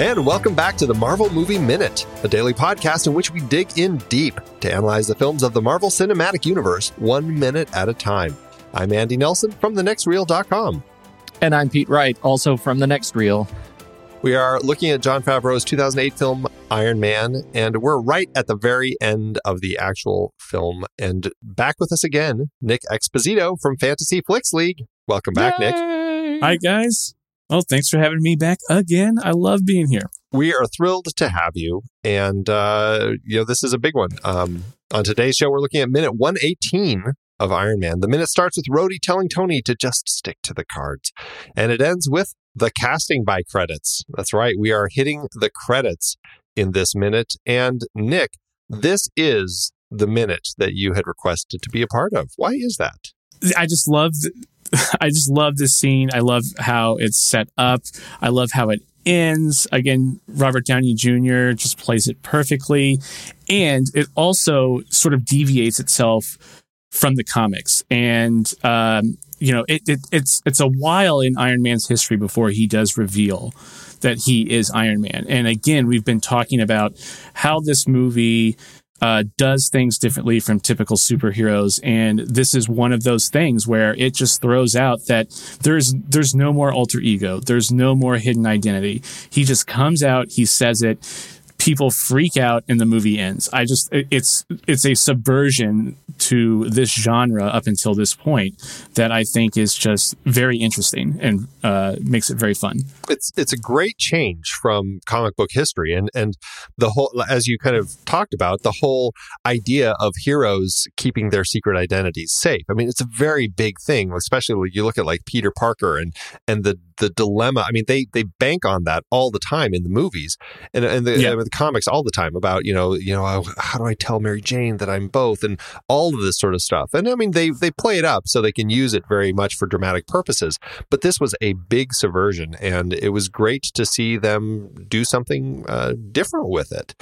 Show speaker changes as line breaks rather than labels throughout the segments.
And welcome back to the Marvel Movie Minute, a daily podcast in which we dig in deep to analyze the films of the Marvel Cinematic Universe one minute at a time. I'm Andy Nelson from thenextreel.com.
And I'm Pete Wright, also from The Next Reel.
We are looking at Jon Favreau's 2008 film Iron Man, and we're right at the very end of the actual film. And back with us again, Nick Exposito from Fantasy Flix League. Welcome back, Nick.
Hi, guys. Well, thanks for having me back again. I love being here.
We are thrilled to have you. And, uh, you know, this is a big one. Um, on today's show, we're looking at minute 118 of Iron Man. The minute starts with Rhodey telling Tony to just stick to the cards. And it ends with the casting by credits. That's right. We are hitting the credits in this minute. And, Nick, this is the minute that you had requested to be a part of. Why is that?
I just love I just love this scene. I love how it's set up. I love how it ends. Again, Robert Downey Jr. just plays it perfectly. And it also sort of deviates itself from the comics. And, um, you know, it, it, it's, it's a while in Iron Man's history before he does reveal that he is Iron Man. And again, we've been talking about how this movie uh, does things differently from typical superheroes, and this is one of those things where it just throws out that there's there's no more alter ego, there's no more hidden identity. He just comes out, he says it people freak out and the movie ends. I just it's it's a subversion to this genre up until this point that I think is just very interesting and uh, makes it very fun.
It's it's a great change from comic book history and and the whole as you kind of talked about the whole idea of heroes keeping their secret identities safe. I mean, it's a very big thing, especially when you look at like Peter Parker and and the the dilemma. I mean, they they bank on that all the time in the movies and and the, yeah. the comics all the time about you know you know how do I tell Mary Jane that I'm both and all of this sort of stuff. And I mean, they they play it up so they can use it very much for dramatic purposes. But this was a big subversion, and it was great to see them do something uh, different with it.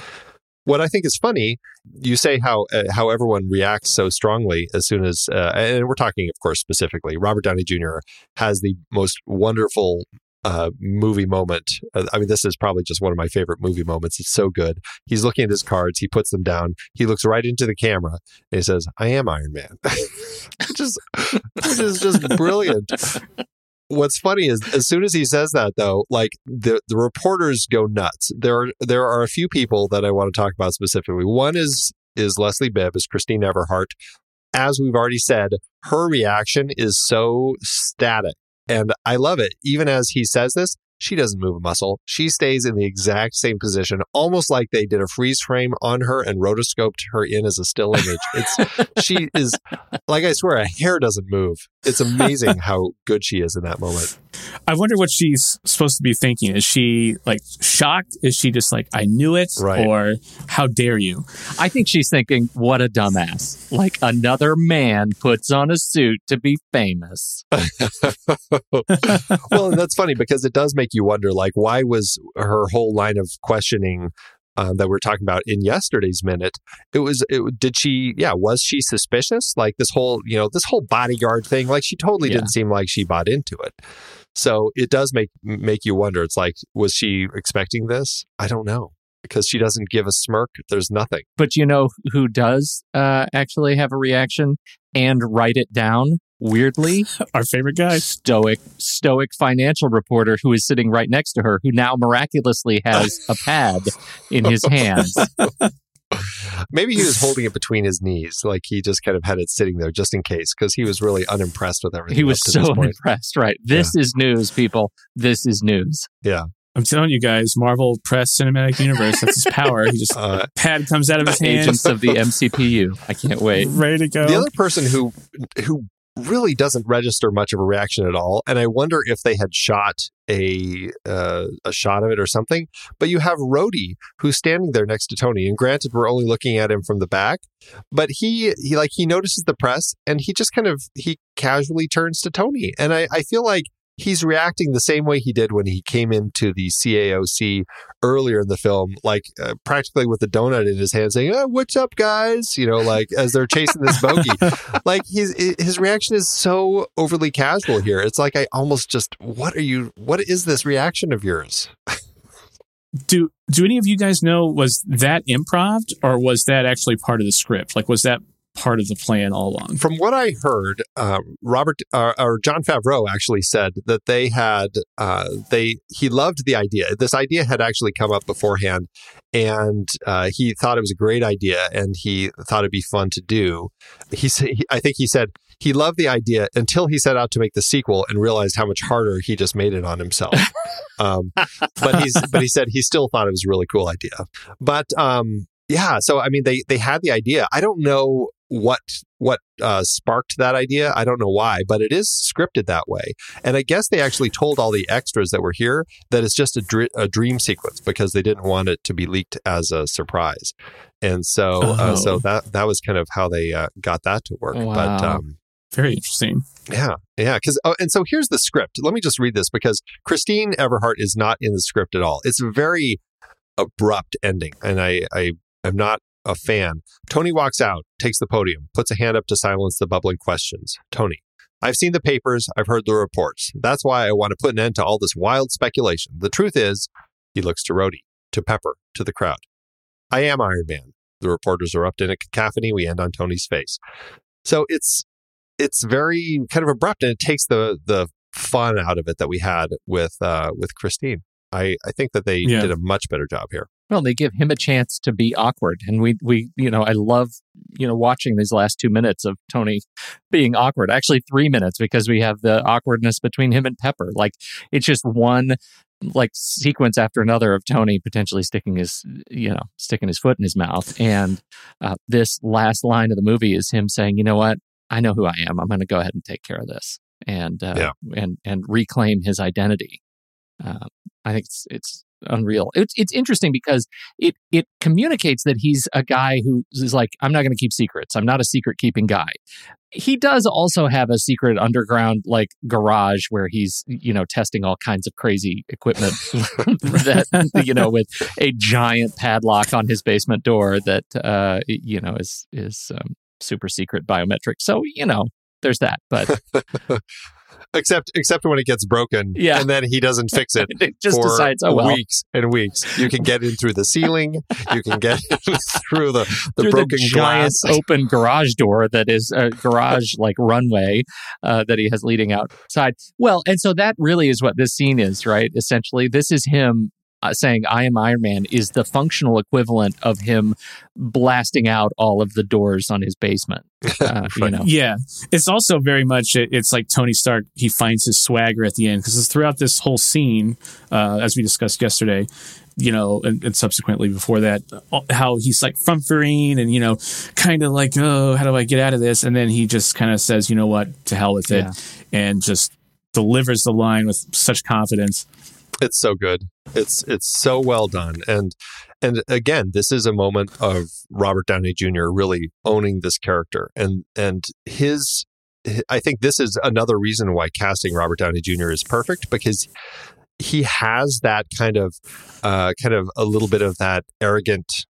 What I think is funny, you say how uh, how everyone reacts so strongly as soon as, uh, and we're talking, of course, specifically. Robert Downey Jr. has the most wonderful uh, movie moment. Uh, I mean, this is probably just one of my favorite movie moments. It's so good. He's looking at his cards. He puts them down. He looks right into the camera and he says, "I am Iron Man," which is which is just brilliant. What's funny is as soon as he says that, though, like the the reporters go nuts. There are there are a few people that I want to talk about specifically. One is is Leslie Bibb, is Christine Everhart. As we've already said, her reaction is so static and I love it. Even as he says this, she doesn't move a muscle. She stays in the exact same position, almost like they did a freeze frame on her and rotoscoped her in as a still image. It's she is like I swear a hair doesn't move. It's amazing how good she is in that moment.
I wonder what she's supposed to be thinking. Is she like shocked? Is she just like I knew it right. or how dare you?
I think she's thinking what a dumbass. Like another man puts on a suit to be famous.
well, that's funny because it does make make you wonder like why was her whole line of questioning uh, that we're talking about in yesterday's minute it was it, did she yeah was she suspicious? Like this whole you know this whole bodyguard thing like she totally yeah. didn't seem like she bought into it. So it does make make you wonder. It's like was she expecting this? I don't know because she doesn't give a smirk. There's nothing.
But you know who does uh, actually have a reaction and write it down weirdly
our favorite guy
stoic stoic financial reporter who is sitting right next to her who now miraculously has a pad in his hands
maybe he was holding it between his knees like he just kind of had it sitting there just in case because he was really unimpressed with everything
he was so unimpressed right this yeah. is news people this is news
yeah
I'm telling you guys, Marvel Press Cinematic Universe, that's his power. He just uh, pad comes out of his hands.
Agents of the MCPU. I can't wait.
Ready to go.
The other person who who really doesn't register much of a reaction at all. And I wonder if they had shot a uh, a shot of it or something. But you have Rhodey who's standing there next to Tony, and granted, we're only looking at him from the back, but he he like he notices the press and he just kind of he casually turns to Tony, and I I feel like he's reacting the same way he did when he came into the CAOC earlier in the film, like uh, practically with a donut in his hand, saying, oh, "What's up, guys?" You know, like as they're chasing this bogey. like his his reaction is so overly casual here. It's like I almost just, what are you? What is this reaction of yours?
do do any of you guys know was that improv or was that actually part of the script? Like, was that part of the plan all along?
From what I heard, uh, Robert uh, or Jon Favreau actually said that they had uh, they he loved the idea. This idea had actually come up beforehand, and uh, he thought it was a great idea, and he thought it'd be fun to do. He said, I think he said he loved the idea until he set out to make the sequel and realized how much harder he just made it on himself. um, but he's but he said he still thought it was a really cool idea. But um, yeah, so I mean, they they had the idea. I don't know what what uh, sparked that idea. I don't know why, but it is scripted that way. And I guess they actually told all the extras that were here that it's just a, dr- a dream sequence because they didn't want it to be leaked as a surprise. And so, oh. uh, so that that was kind of how they uh, got that to work.
Wow.
But um,
very interesting.
Yeah, yeah. Because oh, and so here's the script. Let me just read this because Christine Everhart is not in the script at all. It's a very abrupt ending, and I I am not a fan. Tony walks out, takes the podium, puts a hand up to silence the bubbling questions. Tony, I've seen the papers, I've heard the reports. That's why I want to put an end to all this wild speculation. The truth is, he looks to Rhodey, to Pepper, to the crowd. I am Iron Man. The reporters erupt in a cacophony. We end on Tony's face. So it's it's very kind of abrupt and it takes the the fun out of it that we had with uh with Christine. I, I think that they yeah. did a much better job here.
Well, they give him a chance to be awkward, and we we you know I love you know watching these last two minutes of Tony being awkward. Actually, three minutes because we have the awkwardness between him and Pepper. Like it's just one like sequence after another of Tony potentially sticking his you know sticking his foot in his mouth, and uh, this last line of the movie is him saying, "You know what? I know who I am. I'm going to go ahead and take care of this." And uh, yeah. and and reclaim his identity. Uh, I think it's it's unreal. It's it's interesting because it it communicates that he's a guy who is like, I'm not going to keep secrets. I'm not a secret keeping guy. He does also have a secret underground like garage where he's you know testing all kinds of crazy equipment that you know with a giant padlock on his basement door that uh you know is is um, super secret biometric. So you know there's that, but.
except except when it gets broken.
Yeah.
And then he doesn't fix it,
it just
for
decides, oh, well.
weeks and weeks. You can get in through the ceiling. You can get through the, the
through
broken
the giant
glass.
open garage door that is a garage like runway uh, that he has leading outside. Well, and so that really is what this scene is, right? Essentially, this is him uh, saying I am Iron Man is the functional equivalent of him blasting out all of the doors on his basement. Uh, you know?
Yeah, it's also very much it's like Tony Stark. He finds his swagger at the end because throughout this whole scene, uh, as we discussed yesterday, you know, and, and, subsequently before that, uh, how he's like frumphering and, you know, kind of like, oh, how do I get out of this? And then he just kind of says, you know what, to hell with it, yeah. and just delivers the line with such confidence.
It's so good. It's it's so well done. And and again, this is a moment of Robert Downey Jr. really owning this character and and his I think this is another reason why casting Robert Downey Jr. is perfect because he has that kind of uh, kind of a little bit of that arrogant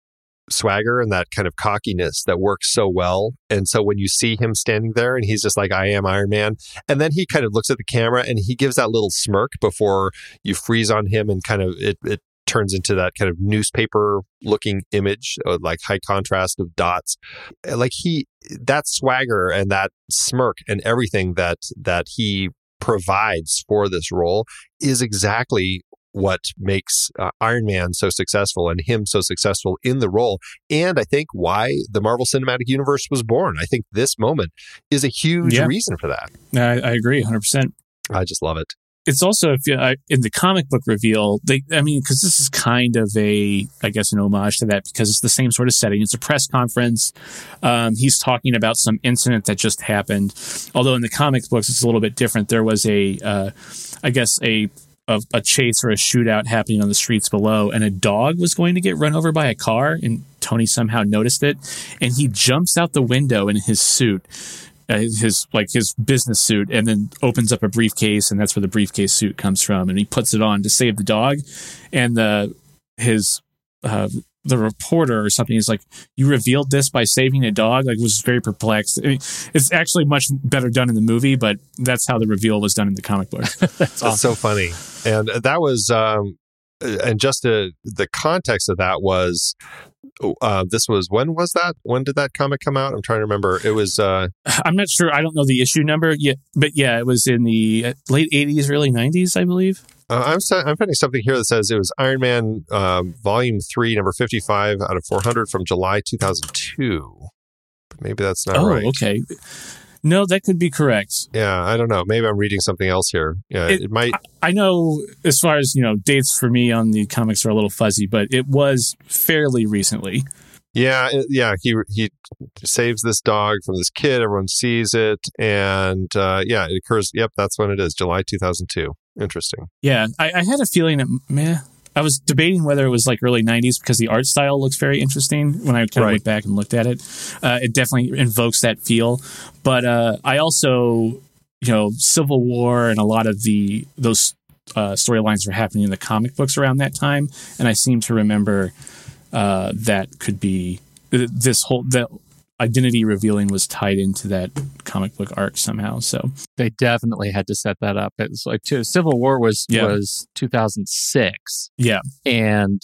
swagger and that kind of cockiness that works so well. And so when you see him standing there and he's just like, I am Iron Man. And then he kind of looks at the camera and he gives that little smirk before you freeze on him and kind of it, it turns into that kind of newspaper looking image, like high contrast of dots. Like he, that swagger and that smirk and everything that, that he provides for this role is exactly what makes uh, Iron Man so successful and him so successful in the role. And I think why the Marvel Cinematic Universe was born. I think this moment is a huge yeah. reason for that.
I, I agree 100%.
I just love it.
It's also if you, uh, in the comic book reveal, they, I mean, because this is kind of a, I guess, an homage to that because it's the same sort of setting. It's a press conference. Um, he's talking about some incident that just happened. Although in the comic books, it's a little bit different. There was a, uh, I guess, a a, a chase or a shootout happening on the streets below, and a dog was going to get run over by a car, and Tony somehow noticed it, and he jumps out the window in his suit. Uh, his like his business suit and then opens up a briefcase and that's where the briefcase suit comes from and he puts it on to save the dog and the his uh, the reporter or something is like, "You revealed this by saving a dog." Like, was very perplexed. I mean, it's actually much better done in the movie, but that's how the reveal was done in the comic book.
that's, that's awesome. so funny, and that was um, and just to, the context of that was uh, this was when was that? When did that comic come out? I'm trying to remember. It was. Uh,
I'm not sure. I don't know the issue number yet, but yeah, it was in the uh, late 80s, early 90s, I believe.
Uh, I'm I'm finding something here that says it was Iron Man um, Volume Three, Number 55 out of 400 from July 2002. But maybe that's not
oh,
right.
okay. No, that could be correct.
Yeah, I don't know. Maybe I'm reading something else here. Yeah, it, it might.
I, I know as far as you know, dates for me on the comics are a little fuzzy, but it was fairly recently.
Yeah, yeah. He he saves this dog from this kid. Everyone sees it, and uh, yeah, it occurs. Yep, that's when it is. July 2002. Interesting.
Yeah, I, I had a feeling that meh, I was debating whether it was like early 90s because the art style looks very interesting when I kind of
Right.
went back and looked at it. Uh, it definitely invokes that feel. But uh, I also, you know, Civil War and a lot of the those uh, storylines were happening in the comic books around that time. And I seem to remember uh, that could be this whole, that identity revealing was tied into that comic book arc somehow. So,
They definitely had to set that up. It's like too, Civil War was
Yeah.
was 2006,
yeah.
and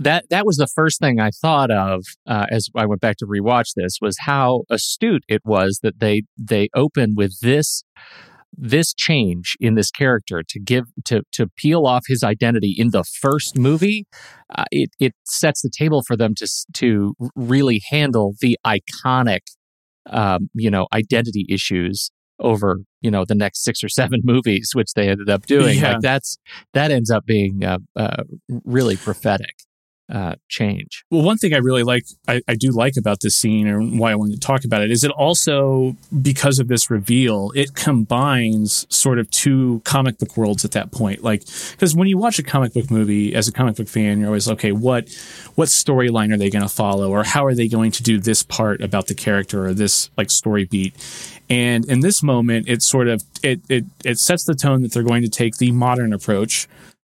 that that was the first thing I thought of uh, as I went back to rewatch this was how astute it was that they they open with this this change in this character to give to to peel off his identity in the first movie uh, it it sets the table for them to to really handle the iconic um, you know identity issues over you know the next six or seven movies which they ended up doing
Yeah.
like that's that ends up being uh, uh, really prophetic uh, change
Well, one thing I really like, I, I do like about this scene, and why I wanted to talk about it, is it also, because of this reveal, it combines sort of two comic book worlds at that point. Like, because when you watch a comic book movie as a comic book fan, you're always okay. What what storyline are they going to follow, or how are they going to do this part about the character or this like story beat? And in this moment, it sort of it it it sets the tone that they're going to take the modern approach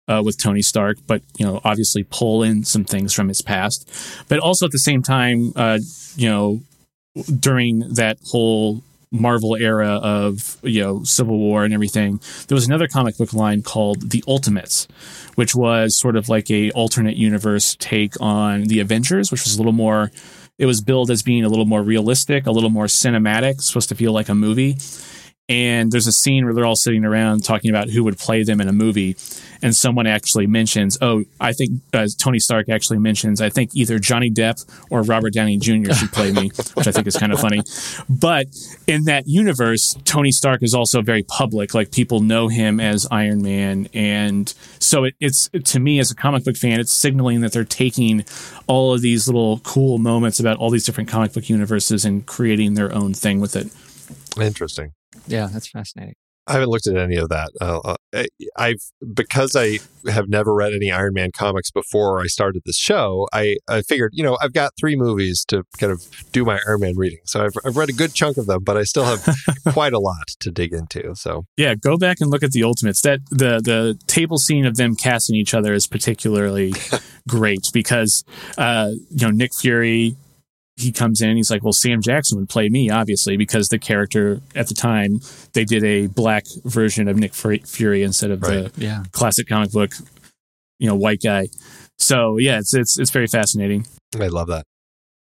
uh, with Tony Stark, but you know, obviously pull in some things from his past, but also at the same time, uh, you know, during that whole Marvel era of you know Civil War and everything, there was another comic book line called The Ultimates, which was sort of like a alternate universe take on the Avengers, which was a little more. It was billed as being a little more realistic, a little more cinematic, supposed to feel like a movie. And there's a scene where they're all sitting around talking about who would play them in a movie. And someone actually mentions, oh, I think uh, Tony Stark actually mentions, I think either Johnny Depp or Robert Downey Jr. should play me, which I think is kind of funny. But in that universe, Tony Stark is also very public. Like people know him as Iron Man. And so it, it's, to me as a comic book fan, it's signaling that they're taking all of these little cool moments about all these different comic book universes and creating their own thing with it.
Interesting.
Yeah that's fascinating
I haven't looked at any of that. Uh, uh, I, I've because I have never read any Iron Man comics before I started this show. I, I figured, you know, I've got three movies to kind of do my Iron Man reading, so I've I've read a good chunk of them, but I still have quite a lot to dig into. So
Yeah, go back and look at the Ultimates. That the the table scene of them casting each other is particularly great because uh, you know Nick Fury he comes in and he's like well Sam Jackson would play me obviously because the character at the time they did a black version of Nick Fury instead of
Right.
the
yeah
classic comic book you know white guy. So yeah, it's it's it's very fascinating.
I love that.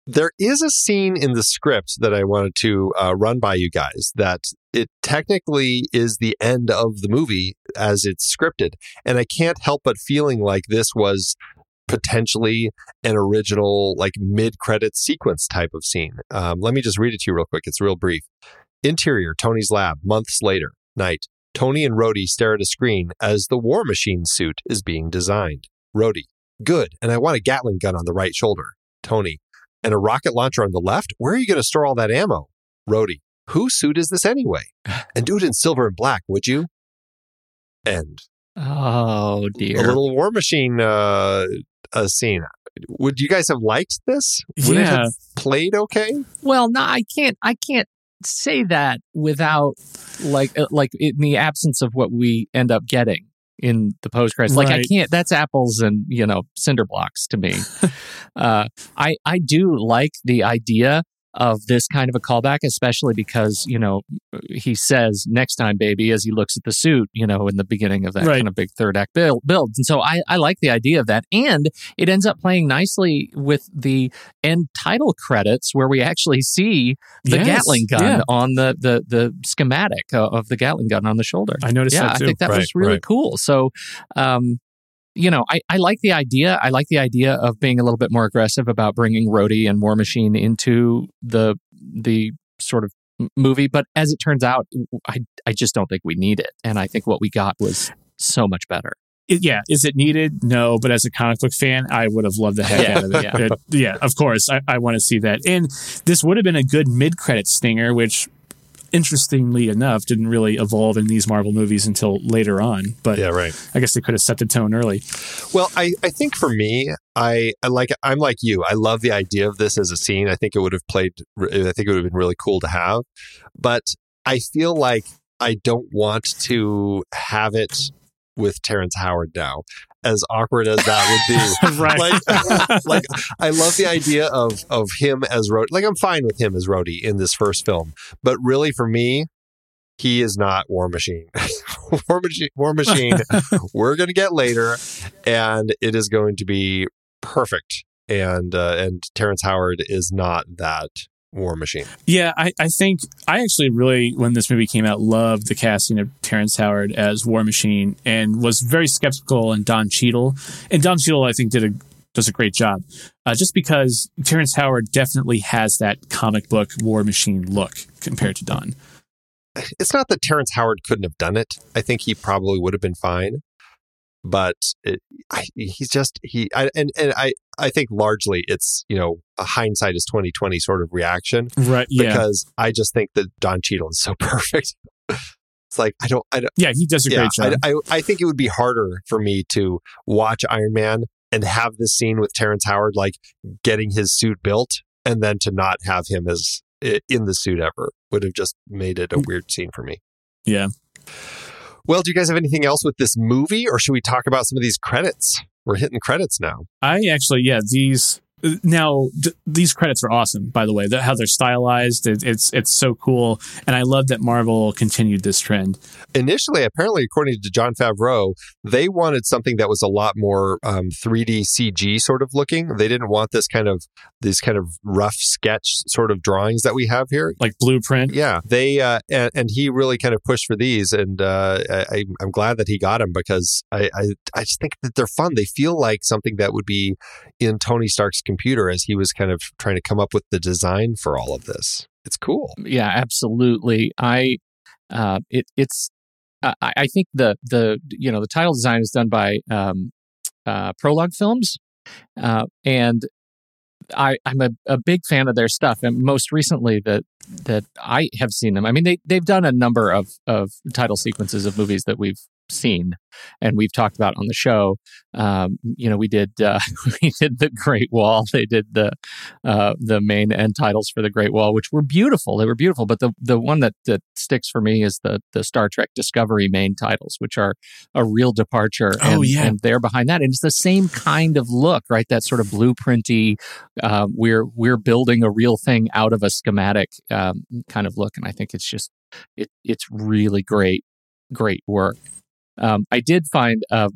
There is a scene in the script that I wanted to uh, run by you guys that it technically is the end of the movie as it's scripted. And I can't help but feeling like this was potentially an original, like mid credit sequence type of scene. Um, let me just read it to you real quick. It's real brief. Interior Tony's lab, months later, night. Tony and Rhodey stare at a screen as the War Machine suit is being designed. Rhodey, good, and I want a Gatling gun on the right shoulder. Tony, and a rocket launcher on the left? Where are you going to store all that ammo? Rhodey, whose suit is this anyway? And do it in silver and black, would you? End.
oh dear
A little War Machine uh, uh, scene. Would you guys have liked this? Would it
Yeah.
have played okay?
Well, no, I can't. I can't say that without like uh, like in the absence of what we end up getting in the post credits. Like I can't. That's apples and you know cinder blocks to me. uh, I I do like the idea of this kind of a callback, especially because, you know, he says next time, baby, as he looks at the suit, you know, in the beginning of that
Right.
kind of big third act build. build. And so I, I like the idea of that. And it ends up playing nicely with the end title credits where we actually see the
Yes,
Gatling gun
yeah.
on the, the, the schematic uh, of the Gatling gun on the shoulder.
I noticed
yeah,
that too.
I think that
Right,
was really
right.
cool. So, um, you know, I, I like the idea. I like the idea of being a little bit more aggressive about bringing Rhodey and War Machine into the the sort of movie. But as it turns out, I I just don't think we need it. And I think what we got was so much better.
It- yeah, is it needed? No, but as a comic book fan, I would have loved the heck
Yeah,
out of it.
yeah.
It- yeah, of course, I, I want to see that. And this would have been a good mid-credit stinger, which, interestingly enough, didn't really evolve in these Marvel movies until later on. But
Yeah, right.
I guess they could have set the tone early.
Well, I, I think for me, I, I like I'm like you. I love the idea of this as a scene. I think it would have played. I think it would have been really cool to have, but I feel like I don't want to have it with Terrence Howard now. As awkward as that would be,
Right.
Like, like I love the idea of of him as Rhodey. Like I'm fine with him as Rhodey in this first film, but really for me, he is not War Machine. War Machine. War Machine. we're going to get later, and it is going to be perfect. And uh, and Terrence Howard is not that War Machine.
Yeah, I, I think I actually really, when this movie came out, loved the casting of Terrence Howard as War Machine and was very skeptical on Don Cheadle. And Don Cheadle, I think, did a does a great job, uh, just because Terrence Howard definitely has that comic book War Machine look compared to Don.
It's not that Terrence Howard couldn't have done it. I think he probably would have been fine, but it, I, he's just he. I, and and I I think largely it's you know a hindsight is twenty twenty sort of reaction.
Right? Yeah,
because I just think that Don Cheadle is so perfect. It's like I don't, I don't,
yeah, he does a
yeah,
great job.
I, I, I think it would be harder for me to watch Iron Man and have this scene with Terrence Howard like getting his suit built, and then to not have him as in the suit ever would have just made it a mm. weird scene for me.
yeah.
Well, do you guys have anything else with this movie, or should we talk about some of these credits? We're hitting credits now.
I actually, yeah, these now d- these credits are awesome. By the way, the, how they're stylized, it, it's it's so cool, and I love that Marvel continued this trend.
initially, apparently, according to Jon Favreau, they wanted something that was a lot more um, 3D CG sort of looking. They didn't want this kind of these kind of rough sketch sort of drawings that we have here.
Like blueprint,
Yeah, they uh, and, and he really kind of pushed for these, and uh, I, I'm glad that he got them because I, I I just think that they're fun. They feel like something that would be in Tony Stark's computer as he was kind of trying to come up with the design for all of this. It's cool.
Yeah, absolutely. I uh, it it's I, I think the the you know the title design is done by um, uh, Prologue Films, uh, and I I'm a, a big fan of their stuff. And most recently that that I have seen them. I mean they they've done a number of of title sequences of movies that we've seen and we've talked about on the show. Um, you know we did uh, we did the Great Wall. They did the uh, the main end titles for the Great Wall, which were beautiful. They were beautiful, but the the one that that sticks for me is the the Star Trek Discovery main titles, which are a real departure.
Oh,
and,
yeah.
and they're behind that, and it's the same kind of look, right? That sort of blueprinty. Uh, we're we're building a real thing out of a schematic um, kind of look, and I think it's just it it's really great, great work. Um, I did find a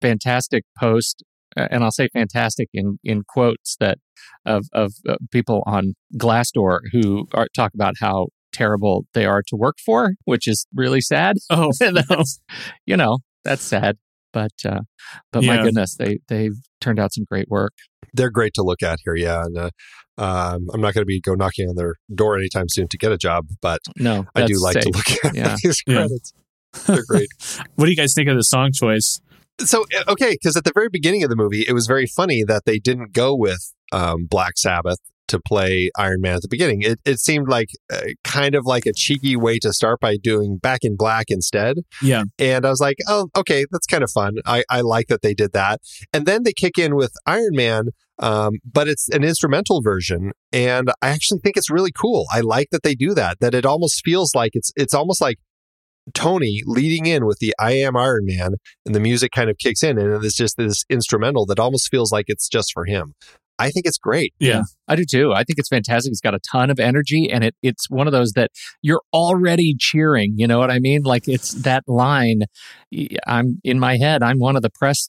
fantastic post and I'll say fantastic in in quotes that of of uh, people on Glassdoor who are talk about how terrible they are to work for, which is really sad.
Oh,
That's- you know, that's sad. But uh, but my goodness, they they've turned out some great work.
They're great to look at here, yeah. And uh, um, I'm not going to be go knocking on their door anytime soon to get a job, but
No,
I do
that's
like to look at
Yeah.
these
Yeah.
They're great.
what do you guys think of the song choice?
so uh, okay, because at the very beginning of the movie, it was very funny that they didn't go with um, Black Sabbath to play Iron Man at the beginning. It, it seemed like uh, kind of like a cheeky way to start by doing Back in Black instead.
Yeah,
And I was like, oh, okay, that's kind of fun. I, I like that they did that. And then they kick in with Iron Man, um, but it's an instrumental version. And I actually think it's really cool. I like that they do that, that it almost feels like it's, it's almost like Tony leading in with the I am Iron Man and the music kind of kicks in and it's just this instrumental that almost feels like it's just for him. I think it's great.
yeah,
I do too. I think it's fantastic. It's got a ton of energy and it it's one of those that you're already cheering, you know what I mean? Like it's that line I'm in my head, I'm one of the press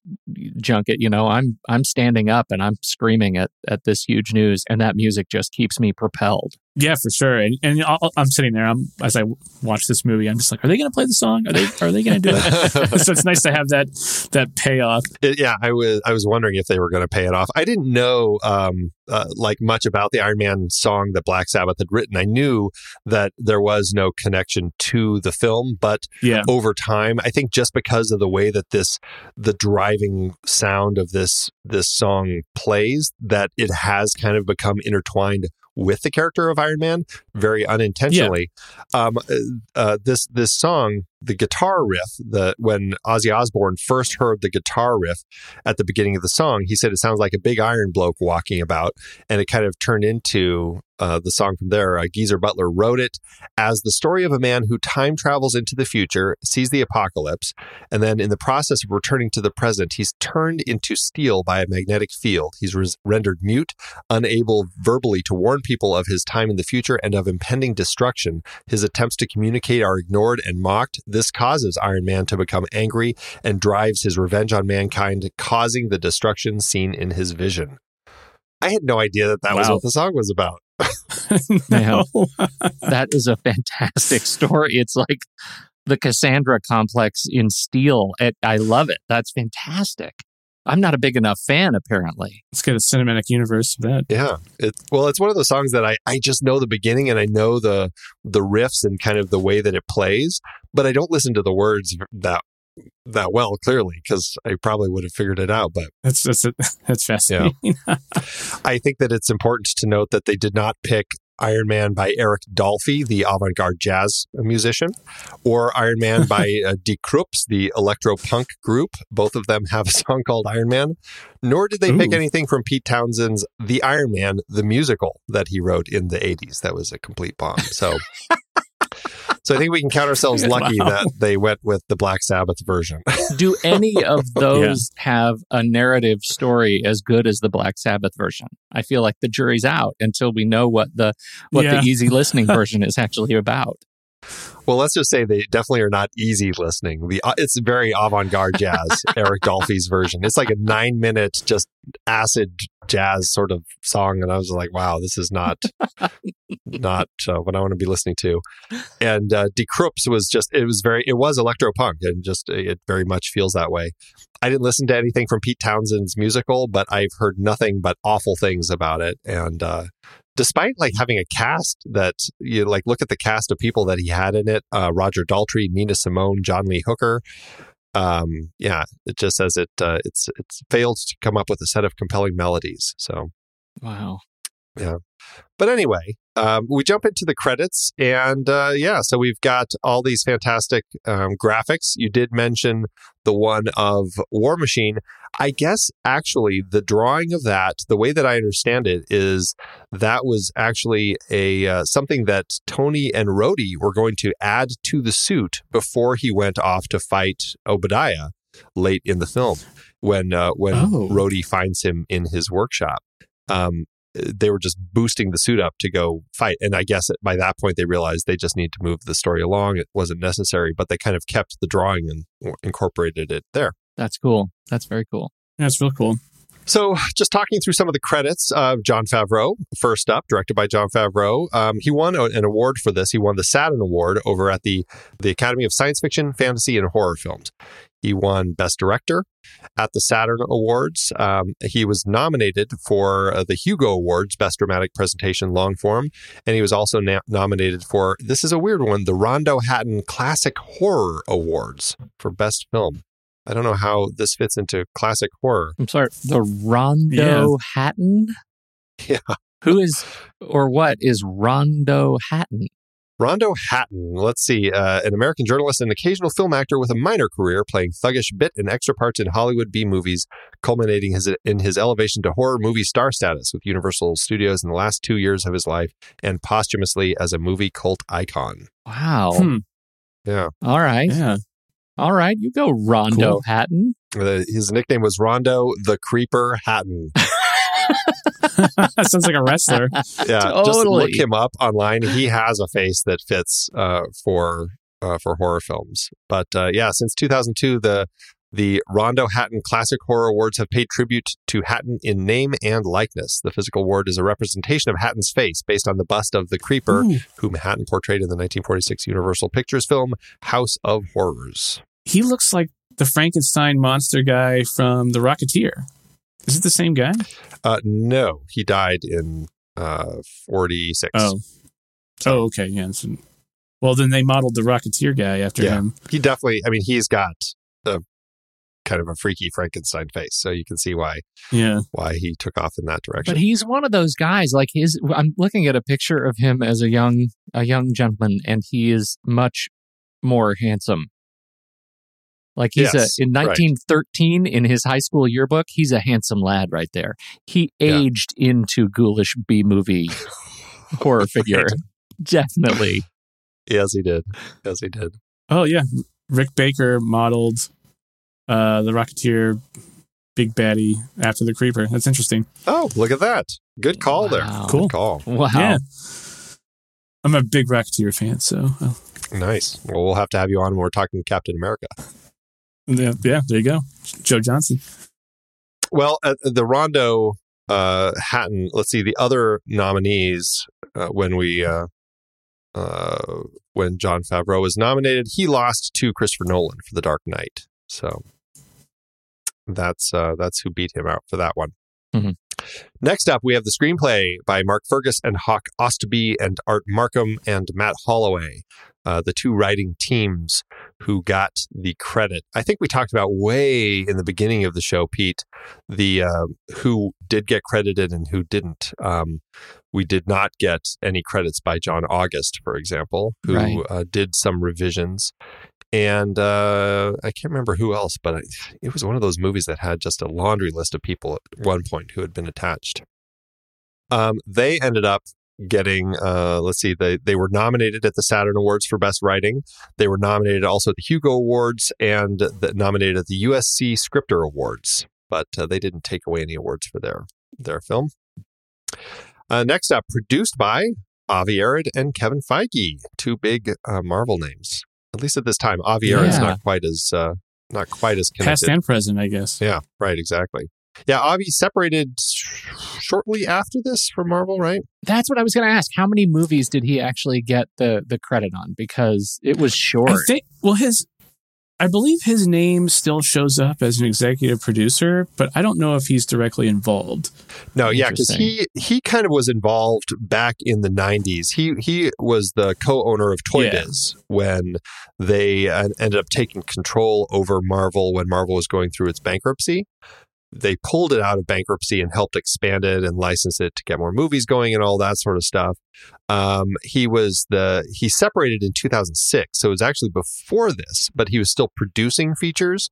junket, you know, I'm I'm standing up and I'm screaming at at this huge news and that music just keeps me propelled.
Yeah, for sure. And, and i am sitting there. I'm as I watch this movie. I'm just like, are they going to play the song? Are they Are they going to do it? so it's nice to have that that payoff.
It, yeah, I was I was wondering if they were going to pay it off. I didn't know um, uh, like much about the Iron Man song that Black Sabbath had written. I knew that there was no connection to the film, but
yeah.
over time, I think just because of the way that this the driving sound of this this song plays, that it has kind of become intertwined with the character of Iron Man very unintentionally. Yeah. Um, uh, uh, this this song the guitar riff, the when Ozzy Osbourne first heard the guitar riff at the beginning of the song, he said it sounds like a big iron bloke walking about, and it kind of turned into uh, the song from there. Uh, Geezer Butler wrote it as the story of a man who time travels into the future, sees the apocalypse, and then in the process of returning to the present, he's turned into steel by a magnetic field. He's res- rendered mute, unable verbally to warn people of his time in the future and of impending destruction. His attempts to communicate are ignored and mocked. This causes Iron Man to become angry and drives his revenge on mankind, causing the destruction seen in his vision. I had no idea that that wow. was what the song was about.
no. that is a fantastic story. It's like the Cassandra complex in steel. It, I love it. That's fantastic. I'm not a big enough fan, apparently.
Let's get a cinematic universe of that.
Yeah. It's well, it's one of those songs that I, I just know the beginning and I know the the riffs and kind of the way that it plays, but I don't listen to the words that that well clearly because I probably would have figured it out. But
that's that's that's fascinating.
Yeah. I think that it's important to note that they did not pick Iron Man by Eric Dolphy, the avant garde jazz musician, or Iron Man by uh, Die Krupps, the electro punk group. Both of them have a song called Iron Man. Nor did they Ooh. pick anything from Pete Townshend's The Iron Man, the musical that he wrote in the 80s. That was a complete bomb. So. So I think we can count ourselves lucky wow. that they went with the Black Sabbath version.
Do any of those yeah. have a narrative story as good as the Black Sabbath version? I feel like the jury's out until we know what the what yeah. the easy listening version is actually about.
Well, let's just say they definitely are not easy listening. The, uh, it's very avant-garde jazz, Eric Dolphy's version. It's like a nine-minute just acid jazz sort of song, and I was like, "Wow, this is not not uh, what I want to be listening to." And uh, Krupps was just it was very it was electro punk, and just it very much feels that way. I didn't listen to anything from Pete Townshend's musical, but I've heard nothing but awful things about it, and uh, despite like having a cast that you like look at the cast of people that he had in it uh, roger daltrey nina simone john lee hooker um, yeah it just says it uh, it's it's failed to come up with a set of compelling melodies so
wow
yeah but anyway um, we jump into the credits and uh, yeah so we've got all these fantastic um, graphics you did mention the one of war machine I guess actually the drawing of that, the way that I understand it, is that was actually a uh, something that Tony and Rhodey were going to add to the suit before he went off to fight Obadiah late in the film when uh, when oh. Rhodey finds him in his workshop. Um, they were just boosting the suit up to go fight. And I guess by that point they realized they just need to move the story along. It wasn't necessary, but they kind of kept the drawing and incorporated it there.
That's cool. That's very cool.
That's real cool.
So, just talking through some of the credits of Jon Favreau. First up, directed by Jon Favreau. Um, he won an award for this. He won the Saturn Award over at the, the Academy of Science Fiction, Fantasy, and Horror Films. He won Best Director at the Saturn Awards. Um, he was nominated for uh, the Hugo Awards, Best Dramatic Presentation Long Form. And he was also na- nominated for, this is a weird one, the Rondo Hatton Classic Horror Awards for Best Film. I don't know how this fits into classic horror.
I'm sorry, the Rondo yeah. Hatton?
Yeah.
Who is or what is Rondo Hatton?
Rondo Hatton, let's see, uh, an American journalist and occasional film actor with a minor career playing thuggish bit and extra parts in Hollywood B movies, culminating his, in his elevation to horror movie star status with Universal Studios in the last two years of his life and posthumously as a movie cult icon.
Wow.
Hmm.
Yeah.
All right.
Yeah.
All right, you go, Rondo cool. Hatton.
Uh, his nickname was Rondo the Creeper Hatton.
that sounds like a wrestler.
Yeah, just look him up online. He has a face that fits uh, for uh, for horror films. But uh, yeah, since 2002, the the Rondo Hatton Classic Horror Awards have paid tribute to Hatton in name and likeness. The physical award is a representation of Hatton's face based on the bust of the creeper,
Ooh.
whom Hatton portrayed in the 1946 Universal Pictures film House of Horrors.
He looks like the Frankenstein monster guy from The Rocketeer. Is it the same guy?
Uh, no, he died in uh, 46.
Oh. Oh, okay. Yeah. so- well, then they modeled the Rocketeer guy after
Yeah.
him.
he definitely i mean he's got a kind of a freaky frankenstein face so you can see why
Yeah.
why he took off in that direction
But he's one of those guys. Like his, I'm looking at a picture of him as a young, a young gentleman, and he is much more handsome. Like he's
Yes,
a in
right.
1913 in his high school yearbook, he's a handsome lad right there. He
Yeah.
aged into ghoulish B movie horror figure. Definitely.
yes he did yes he did
Oh, yeah. Rick Baker modeled uh, the Rocketeer big baddie after the Creeper. That's interesting.
oh look at that good call there
Cool.
good call
Wow.
Yeah. I'm a big Rocketeer fan, so uh,
nice well we'll have to have you on when we're talking captain america
yeah, yeah, there you go. Joe Johnston.
well uh, the rondo uh hatton let's see the other nominees uh, when we uh uh when jon favreau was nominated he lost to christopher nolan for the dark knight so that's uh that's who beat him out for that one
Mhm.
next up we have the screenplay by mark fergus and hawk ostby and art marcum and matt holloway uh, the two writing teams who got the credit. I think we talked about way in the beginning of the show, Pete, the uh, who did get credited and who didn't. Um, we did not get any credits by John August, for example, who
Right.
uh, did some revisions. And uh, I can't remember who else, but I, it was one of those movies that had just a laundry list of people at one point who had been attached. Um, they ended up getting uh let's see they they were nominated at the Saturn Awards for best writing. They were nominated also at the Hugo Awards and the, nominated at the USC Scripter Awards but uh, they didn't take away any awards for their their film. Uh, next up produced by Avi Arad and Kevin Feige two big uh, Marvel names. At least at this time Avi Arad's not quite as uh not quite as
Past and present, I guess.
yeah right exactly. Yeah Avi separated shortly after this for Marvel right
That's what I was going to ask. How many movies did he actually get the the credit on? Because it was short.
I think, well, his, I believe his name still shows up as an executive producer, but I don't know if he's directly involved.
No, yeah, because he he kind of was involved back in the '90s. He he was the co-owner of Toy
Yeah.
Biz when they uh, ended up taking control over Marvel when Marvel was going through its bankruptcy. They pulled it out of bankruptcy and helped expand it and license it to get more movies going and all that sort of stuff. Um, he was the he separated in 2006, so it was actually before this, but he was still producing features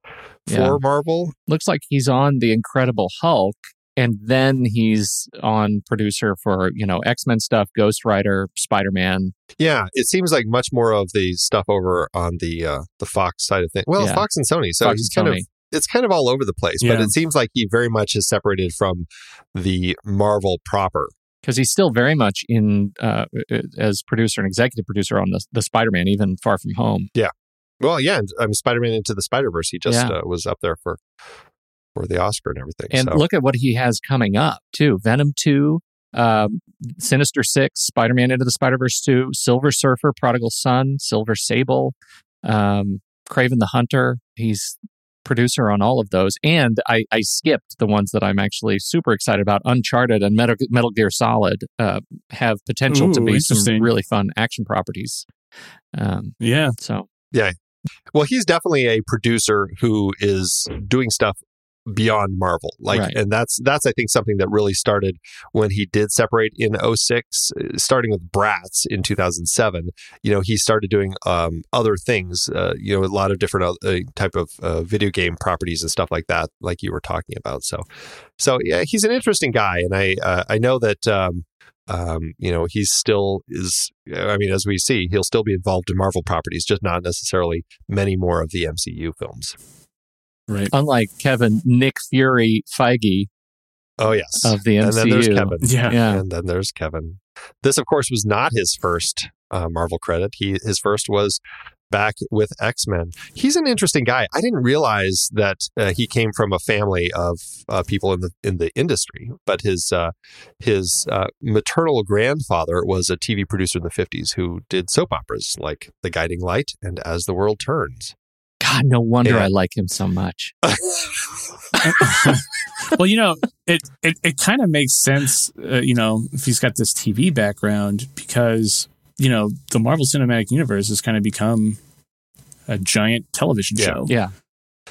for
Yeah.
Marvel
Looks like he's on the Incredible Hulk, and then he's on producer for you know X Men stuff, Ghost Rider, Spider Man.
Yeah, it seems like much more of the stuff over on the uh, the Fox side of things. Well,
Yeah.
Fox and Sony, so
Fox
he's kind
Sony.
of it's kind of all over the place. But it seems like he very much is separated from the Marvel proper.
because he's still very much in uh, as producer and executive producer on the the Spider Man, even Far From Home. Yeah.
Well, yeah, I mean Spider Man into the Spider Verse. He just
Yeah.
uh, was up there for for the Oscar and everything.
And
so.
look at what he has coming up too: Venom two, um, Sinister Six, Spider Man into the Spider Verse two, Silver Surfer, Prodigal Son, Silver Sable, um, Kraven the Hunter. He's producer on all of those, and I, I skipped the ones that I'm actually super excited about. Uncharted and Metal, Metal Gear Solid uh, have potential to be some really fun action properties. Um,
Yeah.
so yeah.
Well, he's definitely a producer who is doing stuff beyond Marvel. Like
Right.
and that's that's I think something that really started when he did separate in 06 uh, starting with Bratz in 2007. You know, he started doing um, other things, uh, you know, a lot of different uh, type of uh, video game properties and stuff like that like you were talking about. So so yeah, he's an interesting guy and I uh, I know that um um, you know, he's still is. I mean, as we see, he'll still be involved in Marvel properties, just not necessarily many more of the MCU films.
Right.
unlike Kevin, Nick Fury Feige
Oh yes,
of the MCU.
and then there's Kevin.
Yeah.
Yeah.
and then there's Kevin. This, of course, was not his first uh, Marvel credit. He his first was back with X Men. He's an interesting guy. I didn't realize that uh, he came from a family of uh, people in the in the industry, but his uh, his uh, maternal grandfather was a TV producer in the '50s who did soap operas like The Guiding Light and As the World Turns.
God, no wonder
Yeah.
I like him so much.
well, you know, it it, it kind of makes sense, uh, you know, if he's got this TV background because you know the Marvel Cinematic Universe has kind of become a giant television
Yeah.
show.
Yeah.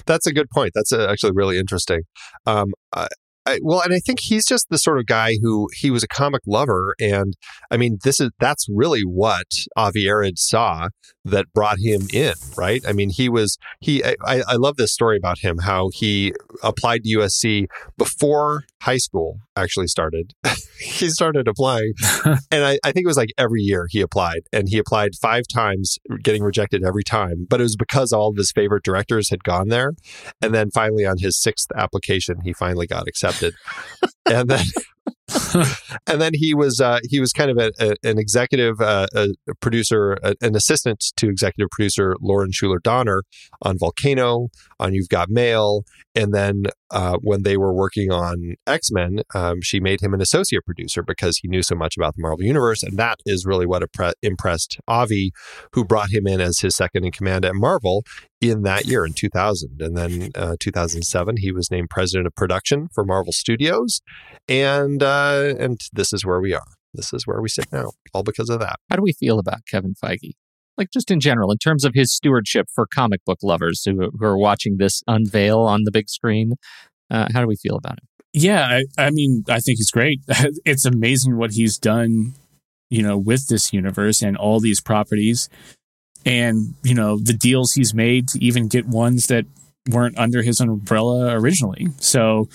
That's a good point. That's uh actually really interesting. Um, I, I, well, and I think he's just the sort of guy who he was a comic lover, and I mean, this is that's really what Avi Arad saw that brought him in, right? I mean, he was he. I, I love this story about him how he applied to USC before high school actually started. he started applying, and I, I think it was like every year he applied, and he applied five times, getting rejected every time. But it was because all of his favorite directors had gone there, and then finally on his sixth application, he finally got accepted. and then and then he was uh, he was kind of a, a, an executive uh, a producer, a, an assistant to executive producer Lauren Shuler Donner on Volcano, on You've Got Mail, and then uh, when they were working on X Men, um, she made him an associate producer because he knew so much about the Marvel Universe, and that is really what impre- impressed Avi, who brought him in as his second in command at Marvel in that year in 2000, and then uh, 2007 he was named president of production for Marvel Studios, and uh, and this is where we are. This is where we sit now, all because of that.
How do we feel about Kevin Feige? Like just in general, in terms of his stewardship for comic book lovers who, who are watching this unveil on the big screen, uh, how do we feel about him?
Yeah, I, I mean, I think he's great. it's amazing what he's done, you know, with this universe and all these properties, and you know the deals he's made to even get ones that weren't under his umbrella originally. So,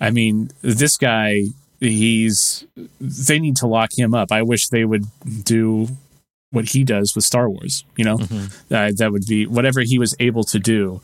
I mean, this guy, he's they need to lock him up. I wish they would do what he does with Star Wars. You know, uh, that would be whatever he was able to do.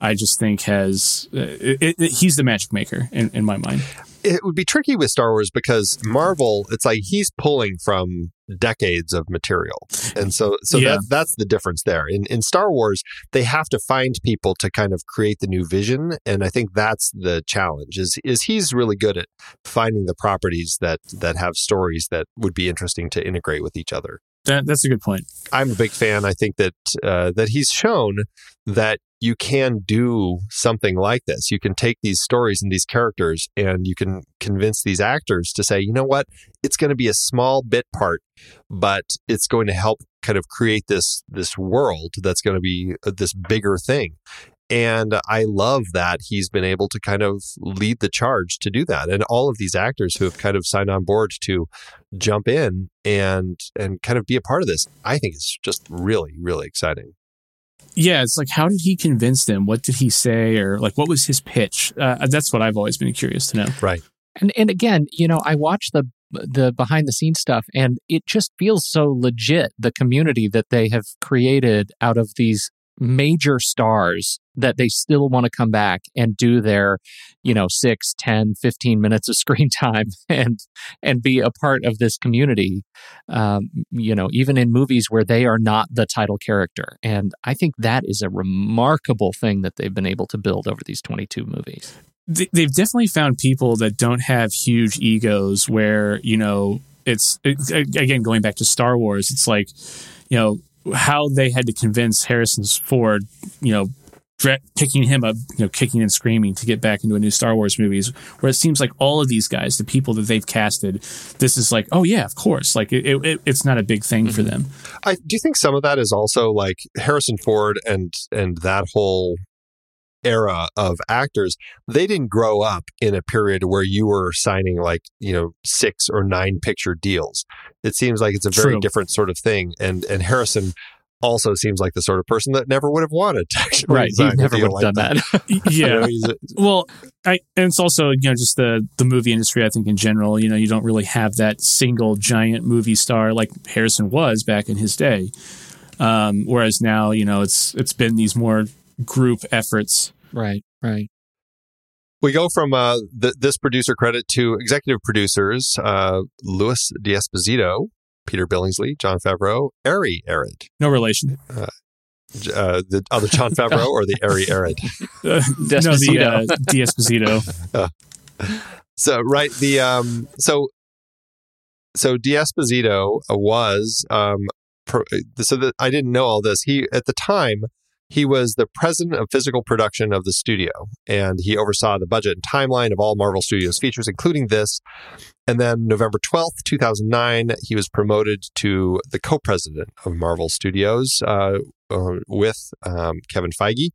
I just think has uh, it, it, he's the magic maker in, in my mind.
It would be tricky with Star Wars because Marvel, it's like he's pulling from decades of material, and so so
Yeah.
that that's the difference there. In in Star Wars, they have to find people to kind of create the new vision, and I think that's the challenge. Is is he's really good at finding the properties that that have stories that would be interesting to integrate with each other.
That, that's a good point.
I'm a big fan. I think that uh, that he's shown that you can do something like this. You can take these stories and these characters, and you can convince these actors to say, you know what, it's going to be a small bit part, but it's going to help kind of create this this world that's going to be uh, this bigger thing. And I love that he's been able to kind of lead the charge to do that. And all of these actors who have kind of signed on board to jump in and and kind of be a part of this, I think is just really, really exciting.
Yeah, it's like how did he convince them? What did he say, or like what was his pitch? Uh, that's what I've always been curious to know.
Right.
And and again, you know, I watch the the behind the scenes stuff and it just feels so legit the community that they have created out of these major stars that they still want to come back and do their you know 6 10 15 minutes of screen time and and be a part of this community um, you know even in movies where they are not the title character and i think that is a remarkable thing that they've been able to build over these 22 movies
They- They've definitely found people that don't have huge egos. Where you know it's it, again going back to Star Wars. It's like you know how they had to convince Harrison Ford, you know, dra- picking him up, you know, kicking and screaming to get back into a new Star Wars movies. Where it seems like all of these guys, the people that they've casted, this is like, oh yeah, of course. Like it, it, it's not a big thing for mm-hmm. them.
I do you think some of that is also like Harrison Ford and and that whole era of actors they didn't grow up in a period where you were signing like you know six or nine picture deals it seems like it's a very
True.
different sort of thing and and harrison also seems like the sort of person that never would have wanted to actually
right he never would have
like
done that,
You
yeah.
know, he's a-
Well, I, and it's also you know just the the movie industry. I think in general, you know, you don't really have that single giant movie star like Harrison was back in his day. Um, whereas now, you know, it's it's been these more group efforts.
right right
We go from uh, th- this producer credit to executive producers uh, Louis D'Esposito, Peter Billingsley, Jon Favreau, Ari Arad.
No relation.
J- Uh, the other Jon Favreau or the Ari Arad?
Uh, no, the uh, D'Esposito.
So right, the um, so so D'Esposito was um, pro, so that I didn't know all this. He at the time he was the president of physical production of the studio, and he oversaw the budget and timeline of all Marvel Studios features, including this. And then November twelfth, two thousand nine, he was promoted to the co-president of Marvel Studios uh, uh, with um, Kevin Feige,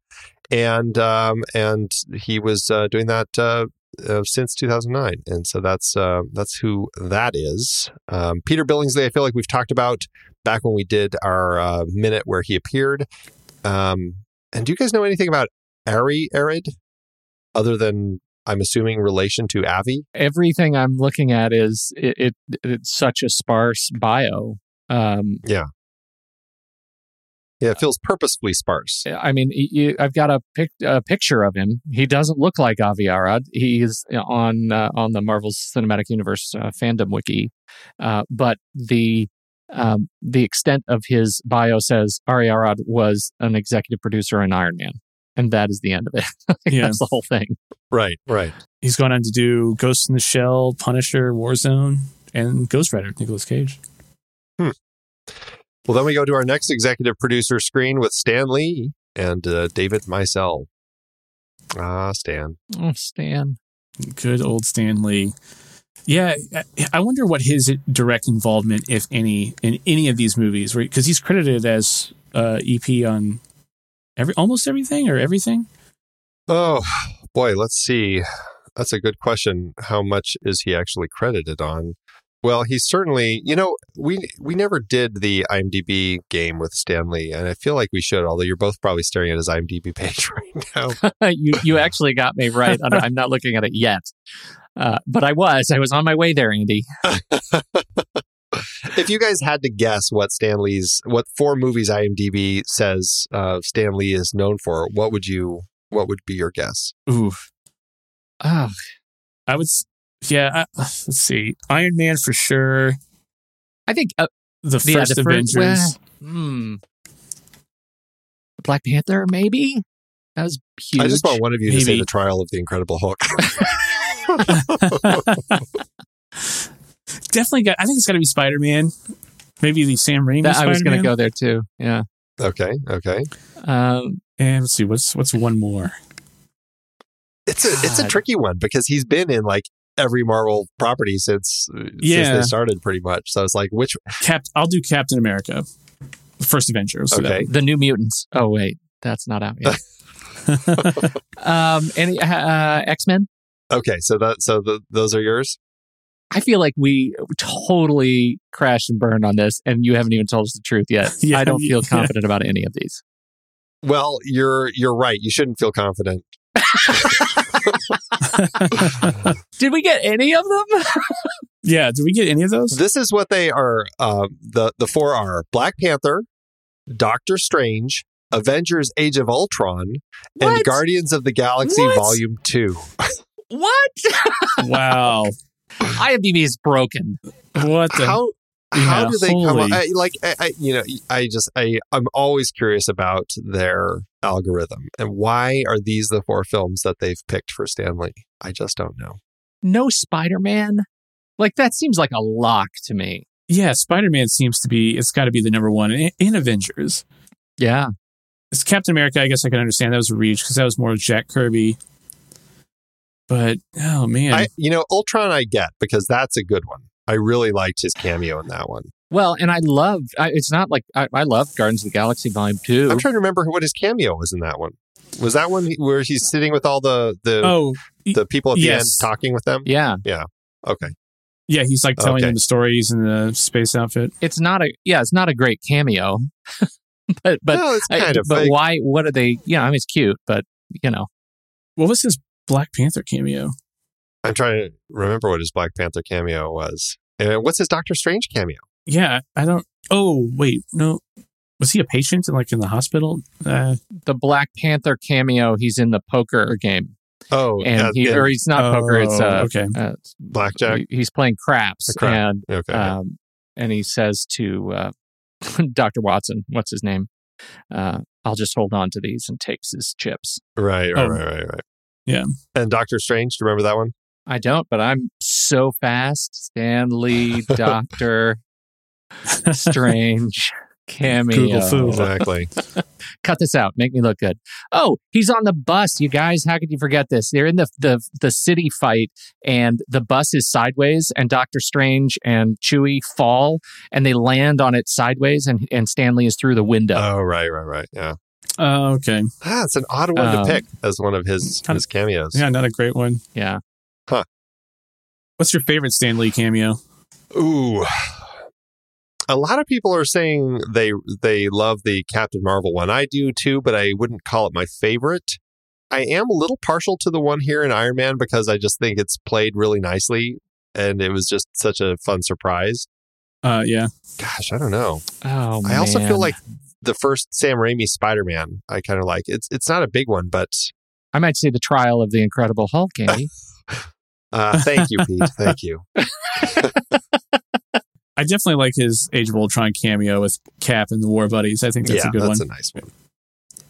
and um, and he was uh, doing that uh, uh, since 2009, and so that's uh, that's who that is. Um, Peter Billingsley, I feel like we've talked about back when we did our uh, minute where he appeared. Um, and do you guys know anything about Ari Arad, other than I'm assuming relation to Avi?
Everything I'm looking at is it, it it's such a sparse bio. Um,
Yeah, it feels purposefully sparse.
I mean, you, I've got a, pic, a picture of him. He doesn't look like Avi Arad. He's on uh, on the Marvel Cinematic Universe uh, fandom wiki, uh, but the um, the extent of his bio says Ari Arad was an executive producer in Iron Man, and that is the end of it.
Yeah.
That's the whole thing.
Right, right.
He's gone on to do Ghost in the Shell, Punisher, Warzone, and Ghost Rider, Nicolas Cage.
Well, then we go to our next executive producer screen with Stan Lee and uh, David Maisel. Ah, Stan.
Oh, Stan.
Good old Stan Lee. Yeah, I- wonder what his direct involvement, if any, in any of these movies, because he's credited as uh, EP on every almost everything or everything.
Oh boy, let's see. That's a good question. How much is he actually credited on? Well, he's certainly. You know, we we never did the IMDb game with Stan Lee, and I feel like we should. Although you're both probably staring at his IMDb page right now.
you you actually got me right. I'm not looking at it yet, uh, but I was. I was on my way there, Andy.
if you guys had to guess what Stan Lee's, what four movies IMDb says uh, Stan Lee is known for, what would you? What would be your guess?
Ooh,
Oh,
I would. Yeah, I, let's see. Iron Man for sure.
I think uh,
The
Yeah,
first
the first-
Avengers.
Hmm. Black Panther, maybe? That was huge.
I just want one of you to say the trial of the Incredible Hulk.
Definitely got. I think it's got to be Spider Man. Maybe the Sam Raimi.
That- I was going to go there too. Yeah.
okay, okay.
Um,
And let's see. What's what's one more?
It's a it's a tricky one because he's been in like every Marvel property since since they started pretty much. So it's like which
Cap. I'll do Captain America. The first Avenger. Let's do that
Okay.
the New Mutants. Oh wait, that's not out yet. um, any uh, X Men?
Okay, so that so the, those are yours.
I feel like we totally crashed and burned on this, and you haven't even told us the truth yet.
Yeah,
I don't feel
yeah.
confident about any of these.
Well, you're you're right. You shouldn't feel confident.
Did we get any of them?
yeah. Did we get any of those?
This is what they are. Uh, the the four are Black Panther, Doctor Strange, Avengers: Age of Ultron, and Guardians of the Galaxy
What?
Volume Two.
What?
wow.
IMDb is broken.
What the?
How how
Yeah,
do they come? Up, I, like I, I, you know, I just I I'm always curious about their algorithm and why are these the four films that they've picked for Stan Lee? I just don't know.
No Spider Man. Like that seems like a lock to me.
yeah, Spider Man seems to be. It's got to be the number one in, in Avengers.
Yeah.
It's Captain America. I guess I can understand that was a reach because that was more Jack Kirby. But oh man,
I you know Ultron I get because that's a good one. I really liked his cameo in that one.
Well, and I love. I, it's not like I, I love Guardians of the Galaxy Volume Two.
I'm trying to remember what his cameo was in that one. Was that one where he's sitting with all the the
oh
the people at the
yes.
end talking with them?
yeah, yeah.
Okay.
yeah, he's like telling
Okay.
them the stories in the space outfit.
it's not a. Yeah, it's not a great cameo. but but
no, it's
I-
of
but
like-
why? What are they? Yeah, I mean it's cute, but you know,
What was his Black Panther cameo?
I'm trying to remember what his Black Panther cameo was. And what's his Doctor Strange cameo?
Yeah, I don't. Oh wait, no. Was he a patient in like in the hospital? Uh,
the Black Panther cameo. He's in the poker game.
Oh,
and
uh,
he
yeah,
or he's not poker. It's
Oh,
uh,
okay.
uh,
blackjack.
he's playing craps,
A crap.
and
Okay.
um, and he says to uh, Dr. Watson, what's his name? Uh, I'll just hold on to these and takes his chips.
right, right,
oh.
right, right, right.
Yeah.
And Doctor Strange, do you remember that one?
I don't, but I'm so fast. Stan Lee, Doctor Strange, cameo.
Google Fu.
Exactly.
Cut this out. Make me look good. Oh, he's on the bus, you guys. How could you forget this? They're in the the the city fight, and the bus is sideways, and Doctor Strange and Chewie fall, and they land on it sideways, and and Stan Lee is through the window.
oh, right, right, right. Yeah.
Oh, okay.
Ah, it's an odd one
Um,
to pick as one of his
kind
his cameos.
Yeah, not a great one.
yeah. Huh.
What's your favorite Stan Lee cameo?
Ooh. A lot of people are saying they they love the Captain Marvel one. I do too, but I wouldn't call it my favorite. I am a little partial to the one here in Iron Man because I just think it's played really nicely and it was just such a fun surprise.
Uh, yeah.
Gosh, I don't know.
Oh,
I also feel like the first Sam Raimi Spider-Man, I kind of like. It's it's not a big one, but
I might say the trial of the Incredible Hulk, Andy.
uh, thank you, Pete. Thank you.
I definitely like his Age of Ultron cameo with Cap and the War Buddies. I think that's
yeah,
a good
that's
one.
That's a nice one.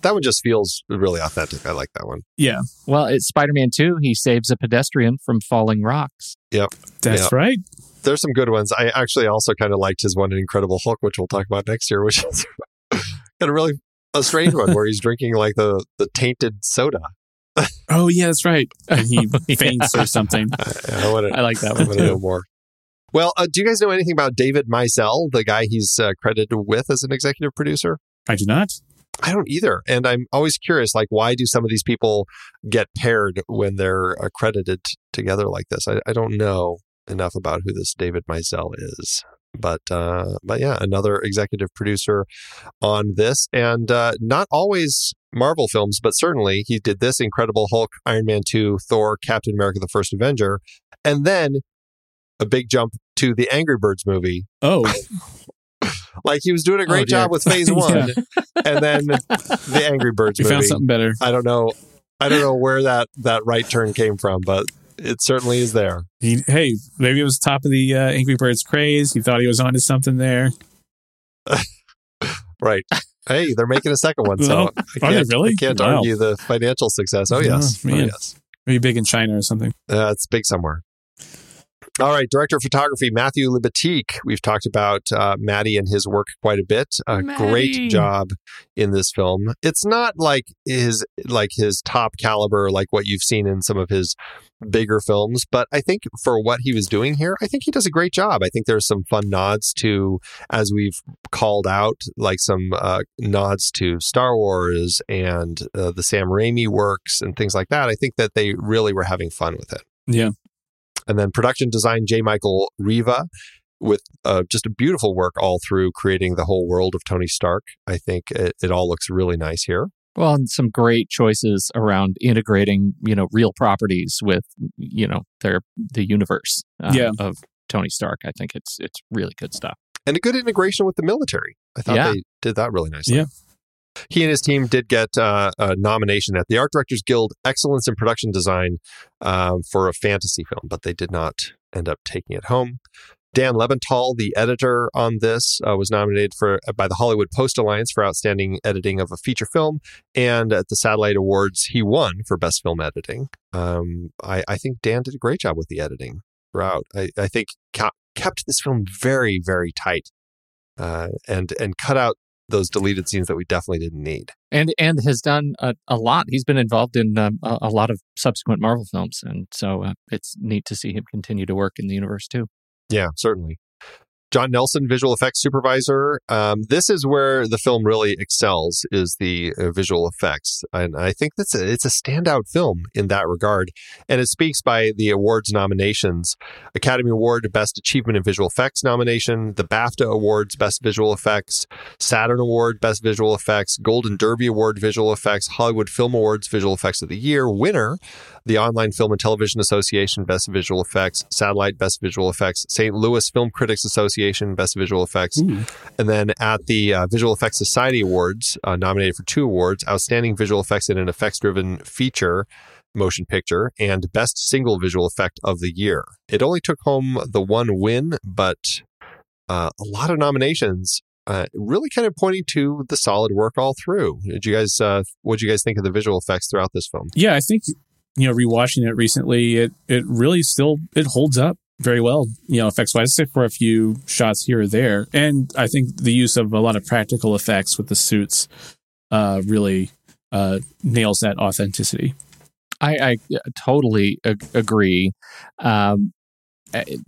That one just feels really authentic. I like that one.
yeah,
well, it's Spider Man 2. He saves a pedestrian from falling rocks. Yep.
That's
Yeah.
right.
there's some good ones. I actually also kind of liked his one in Incredible Hulk, which we'll talk about next year, which is kind a really a strange one where he's drinking like the the tainted soda.
Oh, yeah, that's right. And he
Yeah.
faints or something.
I, I want
I like that one
to
one
know
too.
more. Well, uh, do you guys know anything about David Maisel, the guy he's uh, credited with as an executive producer?
I do not.
I don't either, and I'm always curious, like why do some of these people get paired when they're accredited t- together like this? I, I don't know enough about who this David Maisel is, but uh, but yeah, another executive producer on this, and uh, not always Marvel films, but certainly he did this Incredible Hulk, Iron Man two, Thor, Captain America: The First Avenger, and then a big jump to the Angry Birds movie.
Oh,
Like he was doing a great
Oh,
job with Phase. One, and then the Angry Birds
you
movie.
found something better.
I don't know. I don't know where that that right turn came from, but it certainly is there.
He, hey, maybe it was top of the uh, Angry Birds craze. He thought he was onto something there.
Right. Hey, they're making a second one, so
Oh,
I
are they
can't,
really?
I can't
Wow.
argue the financial success. Oh
Oh,
yes, oh,
man.
yes,
Maybe big in China or something.
uh, it's big somewhere. All right, director of photography Matthew Libatique. We've talked about uh, Matty and his work quite a bit. A
Matty.
great job in this film. It's not like his like his top caliber, like what you've seen in some of his bigger films, but I think for what he was doing here, I think he does a great job. I think there's some fun nods to, as we've called out, like some uh, nods to Star Wars and uh, the Sam Raimi works and things like that. I think that they really were having fun with it.
Yeah.
And then production design, J. Michael Riva, with uh, just a beautiful work all through creating the whole world of Tony Stark. I think it, it all looks really nice here.
Well, and some great choices around integrating, you know, real properties with, you know, their the universe uh,
Yeah.
of Tony Stark. I think it's it's really good stuff.
And a good integration with the military. I thought
Yeah.
they did that really nicely.
Yeah.
He and his team did get uh, a nomination at the Art Directors Guild Excellence in Production Design um, for a fantasy film, but they did not end up taking it home. Dan Lebental, the editor on this, uh, was nominated for by the Hollywood Post Alliance for outstanding editing of a feature film, and at the Satellite Awards, he won for best film editing. Um, I, I think Dan did a great job with the editing throughout. I, I think ca- kept this film very, very tight, uh, and and cut out those deleted scenes that we definitely didn't need.
And and has done a, a lot. He's been involved in um, a, a lot of subsequent Marvel films, and so uh, it's neat to see him continue to work in the universe too.
Yeah, certainly. John Nelson, visual effects supervisor. Um, this is where the film really excels is the uh, visual effects, and I think that's a, it's a standout film in that regard. And it speaks by the awards nominations: Academy Award Best Achievement in Visual Effects nomination, the BAFTA Awards Best Visual Effects, Saturn Award Best Visual Effects, Golden Derby Award Visual Effects, Hollywood Film Awards Visual Effects of the Year winner, the Online Film and Television Association Best Visual Effects, Satellite Best Visual Effects, St. Louis Film Critics Association Best Visual Effects,
Ooh.
and then at the uh, Visual Effects Society Awards, uh, nominated for two awards Outstanding Visual Effects in an Effects Driven Feature. Motion Picture and Best Single Visual Effect of the Year. It only took home the one win, but uh, a lot of nominations. Uh, really kind of pointing to the solid work all through. Did you guys, uh, what did you guys think of the visual effects throughout this film?
Yeah, I think you know, rewatching it recently, it it really still it holds up very well, you know, effects wise, except for a few shots here or there. And I think the use of a lot of practical effects with the suits uh, really uh, nails that authenticity.
I, I totally ag- agree. Um,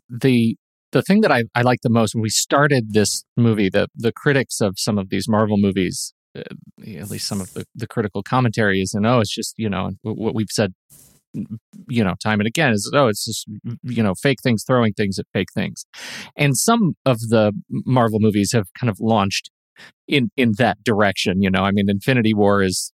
the the thing that I, I like the most when we started this movie, the the critics of some of these Marvel movies, Uh, at least some of the, the critical commentary is, and oh, it's just you know what we've said, you know, time and again is oh, it's just you know fake things throwing things at fake things, and some of the Marvel movies have kind of launched in in that direction. You know, I mean, Infinity War is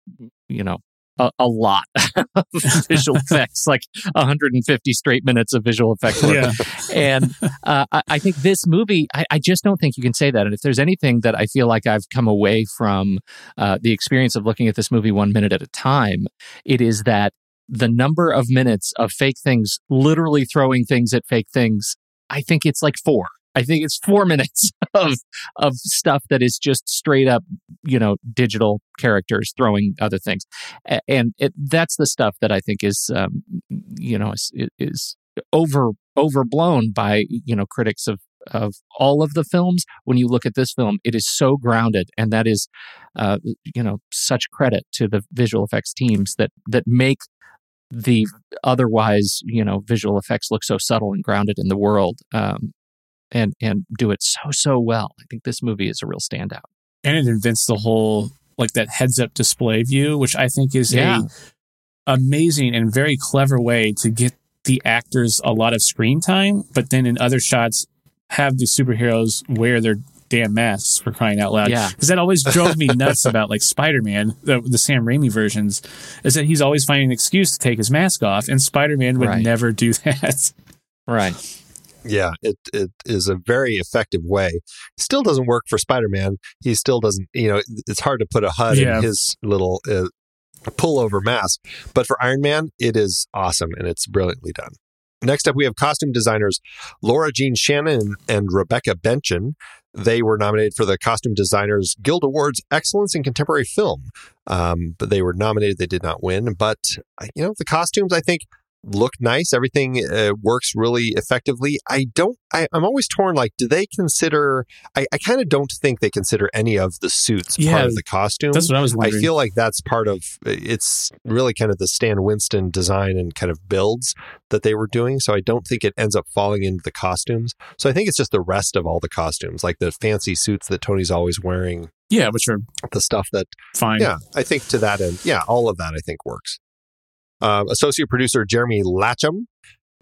you know a, a lot of visual effects, like 150 straight minutes of visual effects work.
Yeah.
And uh, I, I think this movie, I, I just don't think you can say that. And if there's anything that I feel like I've come away from uh, the experience of looking at this movie one minute at a time, it is that the number of minutes of fake things, literally throwing things at fake things, I think it's like four. I think it's four minutes of of stuff that is just straight up, you know, digital characters throwing other things, and it, that's the stuff that I think is, um, you know, is, is over overblown by you know critics of of all of the films. When you look at this film, it is so grounded, and that is, uh, you know, such credit to the visual effects teams that that make the otherwise you know visual effects look so subtle and grounded in the world um, and and do it so so well. I think this movie is a real standout.
And it invents the whole like that heads up display view, which I think is yeah. a amazing and very clever way to get the actors a lot of screen time, but then in other shots have the superheroes wear their damn masks for crying out loud.
Yeah.
Because that always drove me nuts about like Spider Man, the, the, Sam Raimi versions, is that he's always finding an excuse to take his mask off, and Spider Man would right. never do that.
Right.
Yeah, it it is a very effective way. Still doesn't work for Spider Man. He still doesn't. You know, it's hard to put a HUD yeah. in his little uh, pullover mask. But for Iron Man, it is awesome and it's brilliantly done. Next up, we have costume designers Laura Jean Shannon and Rebecca Bentjen. They were nominated for the Costume Designers Guild Awards Excellence in Contemporary Film. Um, but they were nominated, they did not win. But, uh, you know, the costumes, I think, look nice. Everything uh, works really effectively. I don't, I, am always torn. Like, do they consider, I, I kind of don't think they consider any of the suits yeah, part of the costume.
That's what I was wondering.
I feel like that's part of, it's really kind of the Stan Winston design and kind of builds that they were doing. So I don't think it ends up falling into the costumes. So I think it's just the rest of all the costumes, like the fancy suits that Tony's always wearing.
Yeah, which are
the stuff that
fine.
Yeah, I think to that end, yeah, all of that I think works uh, associate producer Jeremy Latcham.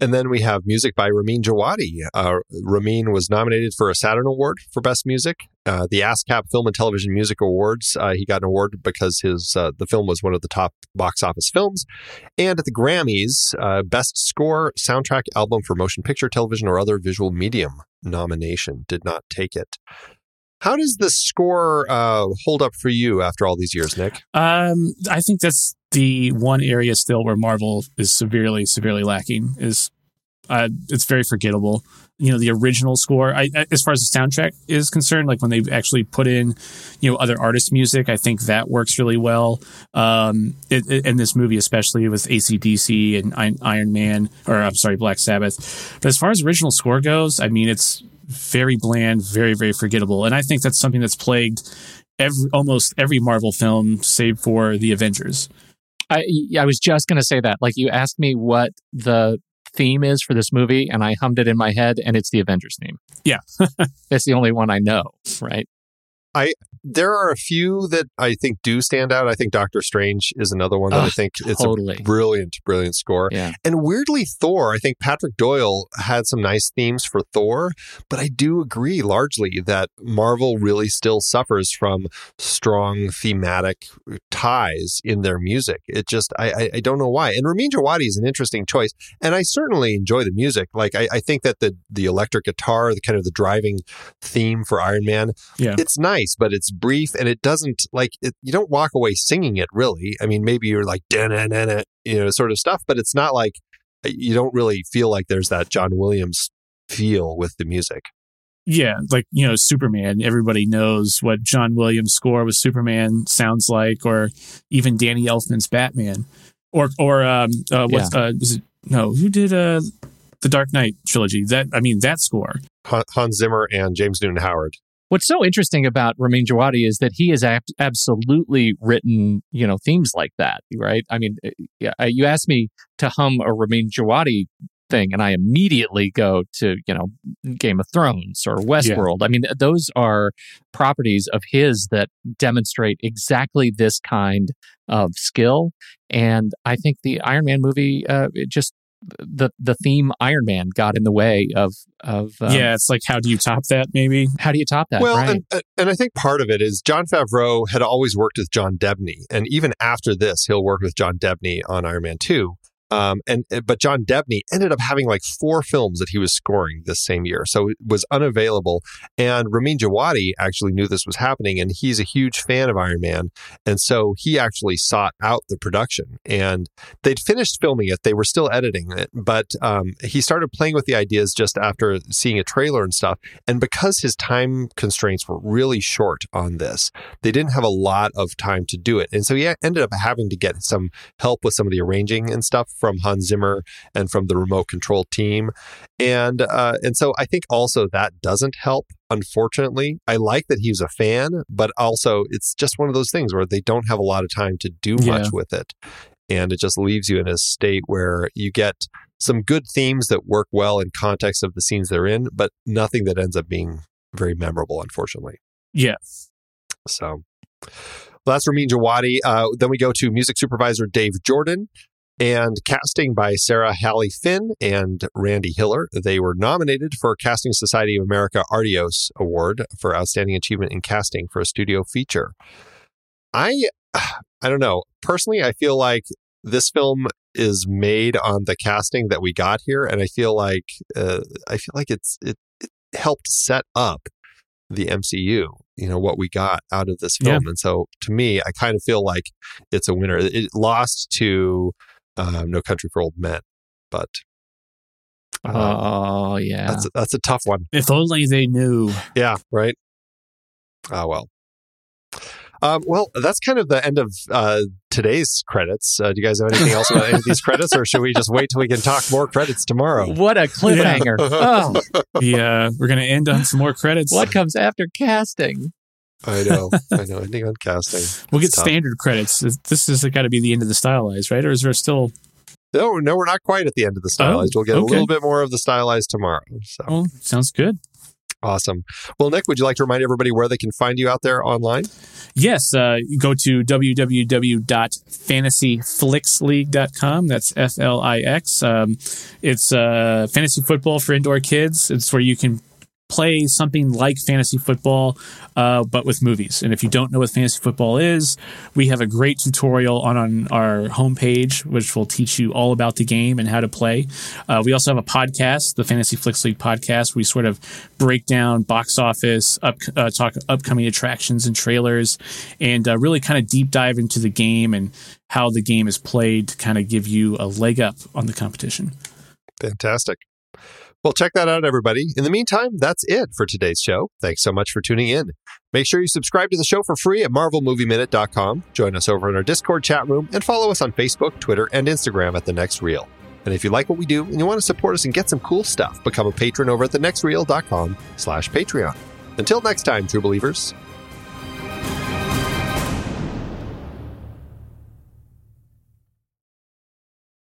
And then we have music by Ramin Djawadi. Uh, Ramin was nominated for a Saturn Award for Best Music. Uh, the ASCAP Film and Television Music Awards, uh, he got an award because his uh, the film was one of the top box office films. And at the Grammys, uh, Best Score, Soundtrack, Album for Motion Picture, Television, or Other Visual Medium nomination did not take it. How does the score uh, hold up for you after all these years, Nick?
Um, I think that's the one area still where Marvel is severely, severely lacking. Is uh, it's very forgettable. You know, the original score. I, as far as the soundtrack is concerned, like when they've actually put in, you know, other artists' music, I think that works really well. Um, it, it, in this movie, especially with ACDC and Iron Man, or I'm sorry, Black Sabbath. But as far as original score goes, I mean, it's very bland, very very forgettable, and I think that's something that's plagued every almost every Marvel film, save for the Avengers.
I I was just going to say that. Like you asked me what the theme is for this movie, and I hummed it in my head, and it's the Avengers theme.
Yeah,
it's the only one I know. Right.
I there are a few that I think do stand out. I think Doctor Strange is another one that I think
totally.
it's a brilliant, brilliant score.
Yeah.
And weirdly, Thor, I think Patrick Doyle had some nice themes for Thor, but I do agree largely that Marvel really still suffers from strong thematic ties in their music. It just, I, I, don't know why. And Ramin Djawadi is an interesting choice. And I certainly enjoy the music. Like, I, I think that the, the electric guitar, the kind of the driving theme for Iron Man,
yeah.
it's nice nice, but it's brief and it doesn't like it, you don't walk away singing it really. I mean, maybe you're like you know sort of stuff, but it's not like you don't really feel like there's that John Williams feel with the music.
Yeah, like you know, Superman. Everybody knows what John Williams' score with Superman sounds like, or even Danny Elfman's Batman, or or um, uh, what's yeah. uh, was it? No, who did uh the Dark Knight trilogy? That I mean, that score.
Hans Zimmer and James Newton Howard.
What's so interesting about Ramin Djawadi is that he has ab- absolutely written, you know, themes like that, right? I mean, eh, yeah, you asked me to hum a Ramin Djawadi thing, and I immediately go to, you know, Game of Thrones or Westworld. Yeah. I mean, those are properties of his that demonstrate exactly this kind of skill. And I think the Iron Man movie uh, just the the theme Iron Man got in the way of of
um, yeah. It's like how do you top that? Maybe
how do you top that?
Well,
right?
and, and I think part of it is Jon Favreau had always worked with John Debney, and even after this, he'll work with John Debney on Iron Man Two. Um, and uh, but John Debney ended up having like four films that he was scoring this same year, so it was unavailable. And Ramin Djawadi actually knew this was happening, and he's a huge fan of Iron Man, and so he actually sought out the production. And they'd finished filming it; they were still editing it, but um, he started playing with the ideas just after seeing a trailer and stuff. And because his time constraints were really short on this, they didn't have a lot of time to do it, and so he ended up having to get some help with some of the arranging and stuff from Hans Zimmer and from the remote control team. And uh, and so I think also that doesn't help. Unfortunately, I like that he's a fan, but also it's just one of those things where they don't have a lot of time to do yeah. much with it, and it just leaves you in a state where you get some good themes that work well in context of the scenes they're in, but nothing that ends up being very memorable. Unfortunately,
yeah.
So. Well, that's Ramin Djawadi. Uh, then we go to music supervisor Dave Jordan and casting by Sarah Halley Finn and Randy Hiller. They were nominated for Casting Society of America Artios Award for Outstanding Achievement in Casting for a Studio Feature. I I don't know. Personally, I feel like this film is made on the casting that we got here, and I feel like uh, I feel like it's it, it helped set up the MCU, you know, what we got out of this film. Yeah. And so to me, I kind of feel like it's a winner. It lost to um, No Country for Old Men, but
um, oh yeah,
that's a, that's a tough one.
If only they knew.
Yeah, right. Ah, well. Um, well, that's kind of the end of uh, today's credits. Uh, do you guys have anything else about any of these credits, or should we just wait till we can talk more credits tomorrow?
What a cliffhanger! Yeah.
oh. yeah, we're going to end on some more credits.
What comes after casting?
I know, I know. Ending on casting.
We'll get tough. standard credits. This has got to be the end of the stylized, right? Or is there still?
No, no, we're not quite at the end of the stylized. Oh, we'll get okay. a little bit more of the stylized tomorrow. So,
well, sounds good.
Awesome. Well, Nick, would you like to remind everybody where they can find you out there online?
Yes. Uh, go to www.fantasyflixleague.com. That's F L I X. Um, it's uh, fantasy football for indoor kids. It's where you can play something like fantasy football, uh, but with movies. And if you don't know what fantasy football is, we have a great tutorial on, on our homepage, which will teach you all about the game and how to play. Uh, we also have a podcast, the Fantasy Flix League podcast. We sort of break down box office, up, uh, talk upcoming attractions and trailers, and uh, really kind of deep dive into the game and how the game is played to kind of give you a leg up on the competition.
Fantastic. Well, check that out, everybody. In the meantime, that's it for today's show. Thanks so much for tuning in. Make sure you subscribe to the show for free at marvelmovieminute.com. Join us over in our Discord chat room and follow us on Facebook, Twitter, and Instagram at The Next Reel. And if you like what we do and you want to support us and get some cool stuff, become a patron over at thenextreel.com slash Patreon. Until next time, true believers,